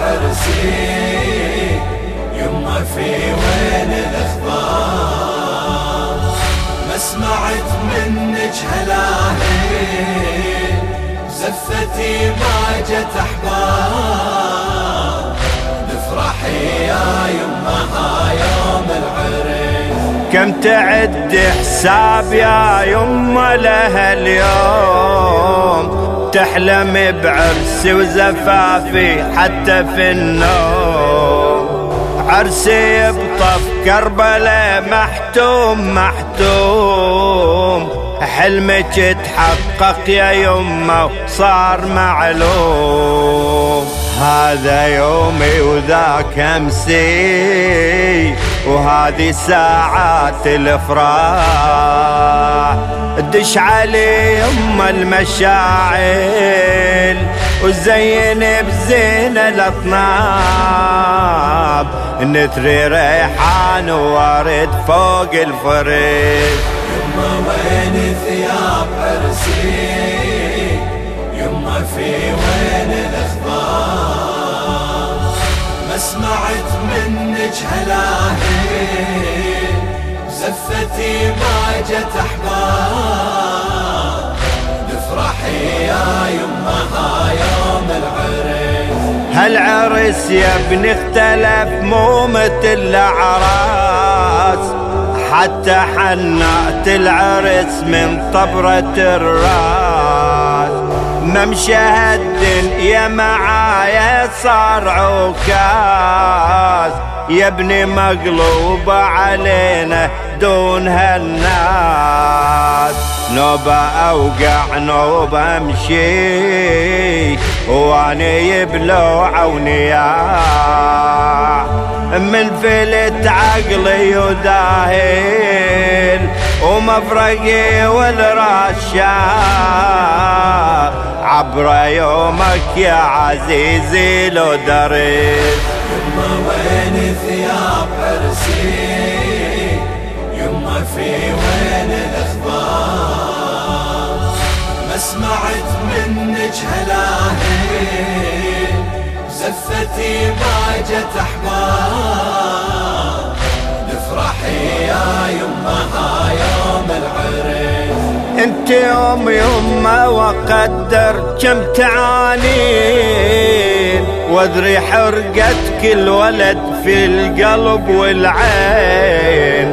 عرسي يما في وين الأخبار؟ ما سمعت منك هلاهي زفتي ما جت أحبار. نفرحي يا يما يوم العرس كم تعد حساب يا يما لها اليوم؟ تحلم بعرسي وزفافي حتى في النوم. عرسي بطف كربلاء محتوم محتوم. حلمك تحقق يا يمه وصار معلوم. هذا يومي وذاك أمسي. وهذه ساعات الافراح دش علي أم المشاعل وزين بزين الأطناب. نثري ريحان وارد فوق الفريق. يما وين ثياب عرسي يما في وين الأخبار؟ ما سمعت منك هلاهي زفتي ما جت احبار نفرحي يا يما يوم العرس هالعرس يا ابني اختلف مو مثل الأعراس؟ حتى حنأت العرس من طبرة الراس. ممشى الدنيا معايا صار عكاز. يا ابني مقلوب علينا دون هالناس. نوبة أوقع نوبة أمشي. واني يبلوع ونياح من فلت عقلي وداهل ومفرقي والرشاق عبر يومك يا عزيزي لو دريت. يما وين ثياب عرسي يما في وين الأخبار؟ ما سمعت منك هلاهي زفتي ما جت أحبار. نفرحي يا يما العرس انت يوم يما وقدر كم تعانين. وادري حرقة كل ولد في القلب والعين.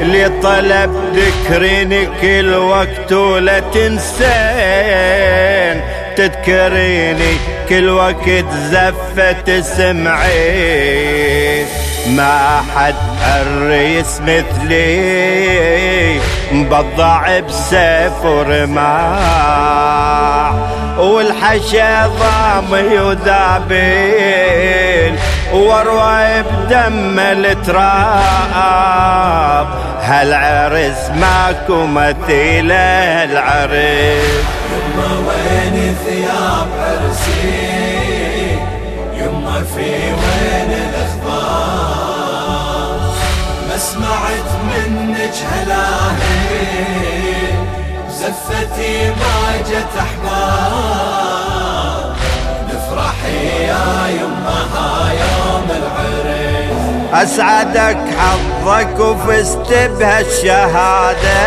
اللي طلب كل وقت ولا تنسين. تذكريني كل وقت زفت سمعين. ما حد عريس مثلي مبضع بسيف ورماح والحشا ضامي وذابل واروى بدم التراب. هالعرس ماكو مثيله العرس يما وين ثياب عرسي؟ يما في وين الاخبار ما سمعت منك هلاهي زفتي ما جت احبار نفرحي يا يما يوم العرس أسعدك حظك وفزت بهالشهادة.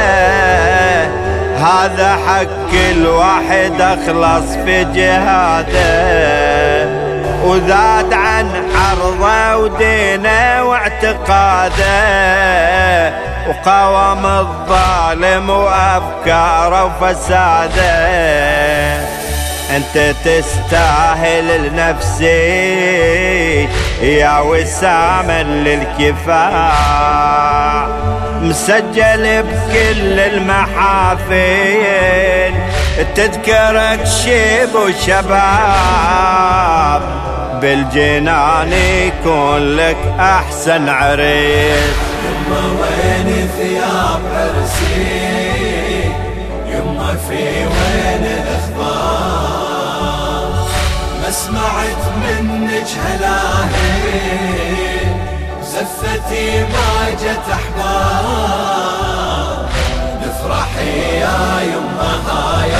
هذا حق الواحد أخلص في جهاده. وزاد عن عرضه ودينه واعتقاده وقاوم الظالم وأفكاره وفساده. أنت تستاهل لنفسي يا وسام للكفاح مسجل بكل المحافل تذكرك شيب وشباب. بالجنان يكون لك أحسن عريس. يما وين ثياب عرسي يما في وين الأخبار؟ ما سمعت منك هلاهي زفتي ما جت أحبار. نفرحي يا يما هاي